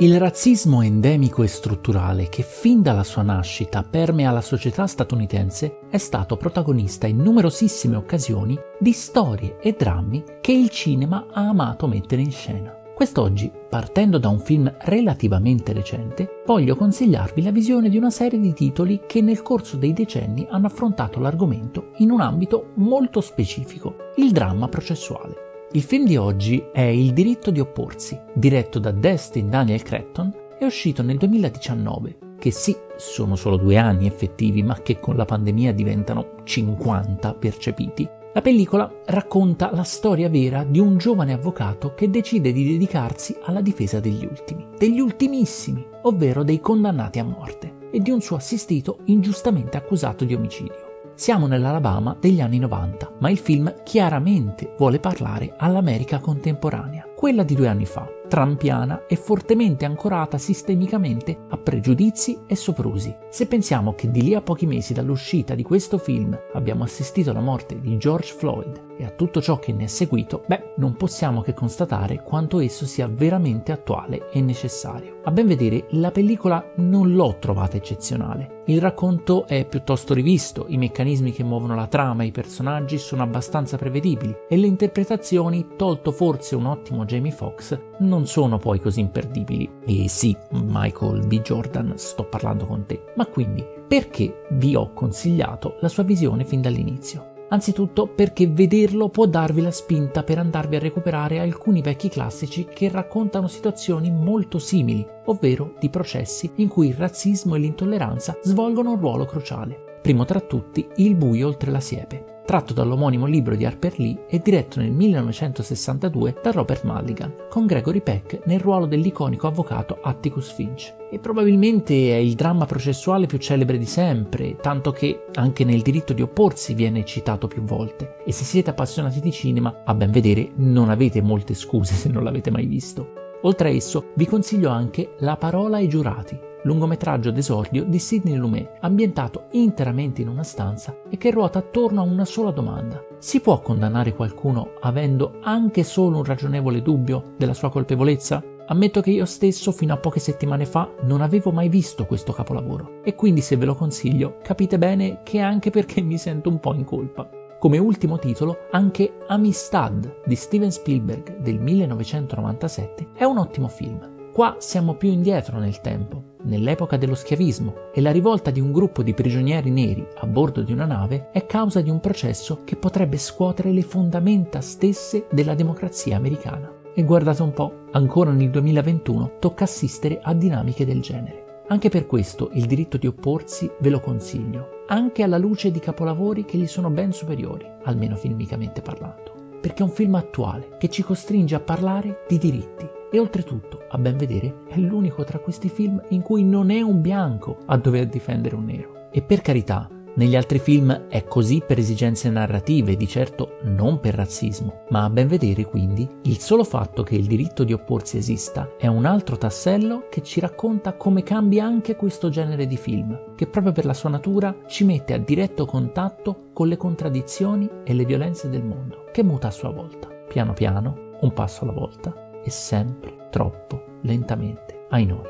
Il razzismo endemico e strutturale che fin dalla sua nascita permea la società statunitense è stato protagonista in numerosissime occasioni di storie e drammi che il cinema ha amato mettere in scena. Quest'oggi, partendo da un film relativamente recente, voglio consigliarvi la visione di una serie di titoli che nel corso dei decenni hanno affrontato l'argomento in un ambito molto specifico, il dramma processuale. Il film di oggi è Il diritto di opporsi, diretto da Destin Daniel Cretton, è uscito nel 2019, che sì, sono solo due anni effettivi, ma che con la pandemia diventano 50 percepiti. La pellicola racconta la storia vera di un giovane avvocato che decide di dedicarsi alla difesa degli ultimi, degli ultimissimi, ovvero dei condannati a morte, e di un suo assistito ingiustamente accusato di omicidio. Siamo nell'Alabama degli anni 90, ma il film chiaramente vuole parlare all'America contemporanea, quella di due anni fa, trampiana e fortemente ancorata sistemicamente a pregiudizi e soprusi. Se pensiamo che di lì a pochi mesi dall'uscita di questo film abbiamo assistito alla morte di George Floyd e a tutto ciò che ne è seguito, beh, non possiamo che constatare quanto esso sia veramente attuale e necessario. A ben vedere, la pellicola non l'ho trovata eccezionale. Il racconto è piuttosto rivisto, i meccanismi che muovono la trama e i personaggi sono abbastanza prevedibili e le interpretazioni, tolto forse un ottimo Jamie Foxx, non sono poi così imperdibili. E sì, Michael B. Jordan, sto parlando con te. Ma quindi, perché vi ho consigliato la sua visione fin dall'inizio? Anzitutto perché vederlo può darvi la spinta per andarvi a recuperare alcuni vecchi classici che raccontano situazioni molto simili, ovvero di processi in cui il razzismo e l'intolleranza svolgono un ruolo cruciale. Primo tra tutti, Il buio oltre la siepe tratto dall'omonimo libro di Harper Lee e diretto nel 1962 da Robert Mulligan, con Gregory Peck nel ruolo dell'iconico avvocato Atticus Finch. E probabilmente è il dramma processuale più celebre di sempre, tanto che anche nel diritto di opporsi viene citato più volte. E se siete appassionati di cinema, a ben vedere, non avete molte scuse se non l'avete mai visto. Oltre a esso, vi consiglio anche La parola ai giurati, lungometraggio d'esordio di Sidney Lumet, ambientato interamente in una stanza e che ruota attorno a una sola domanda. Si può condannare qualcuno avendo anche solo un ragionevole dubbio della sua colpevolezza? Ammetto che io stesso fino a poche settimane fa non avevo mai visto questo capolavoro e quindi se ve lo consiglio capite bene che è anche perché mi sento un po' in colpa. Come ultimo titolo anche Amistad di Steven Spielberg del 1997 è un ottimo film Qua siamo più indietro nel tempo, nell'epoca dello schiavismo, e la rivolta di un gruppo di prigionieri neri a bordo di una nave è causa di un processo che potrebbe scuotere le fondamenta stesse della democrazia americana. E guardate un po', ancora nel 2021 tocca assistere a dinamiche del genere. Anche per questo il diritto di opporsi ve lo consiglio, anche alla luce di capolavori che gli sono ben superiori, almeno filmicamente parlando. Perché è un film attuale che ci costringe a parlare di diritti, e oltretutto, a ben vedere, è l'unico tra questi film in cui non è un bianco a dover difendere un nero. E per carità, negli altri film è così per esigenze narrative, di certo non per razzismo, ma a ben vedere quindi il solo fatto che il diritto di opporsi esista è un altro tassello che ci racconta come cambia anche questo genere di film, che proprio per la sua natura ci mette a diretto contatto con le contraddizioni e le violenze del mondo, che muta a sua volta, piano piano, un passo alla volta e sempre troppo lentamente ai noi.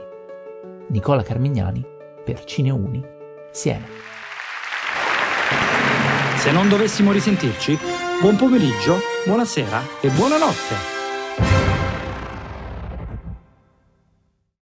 Nicola Carmignani per Cineuni, Siena. Se non dovessimo risentirci, buon pomeriggio, buonasera e buonanotte.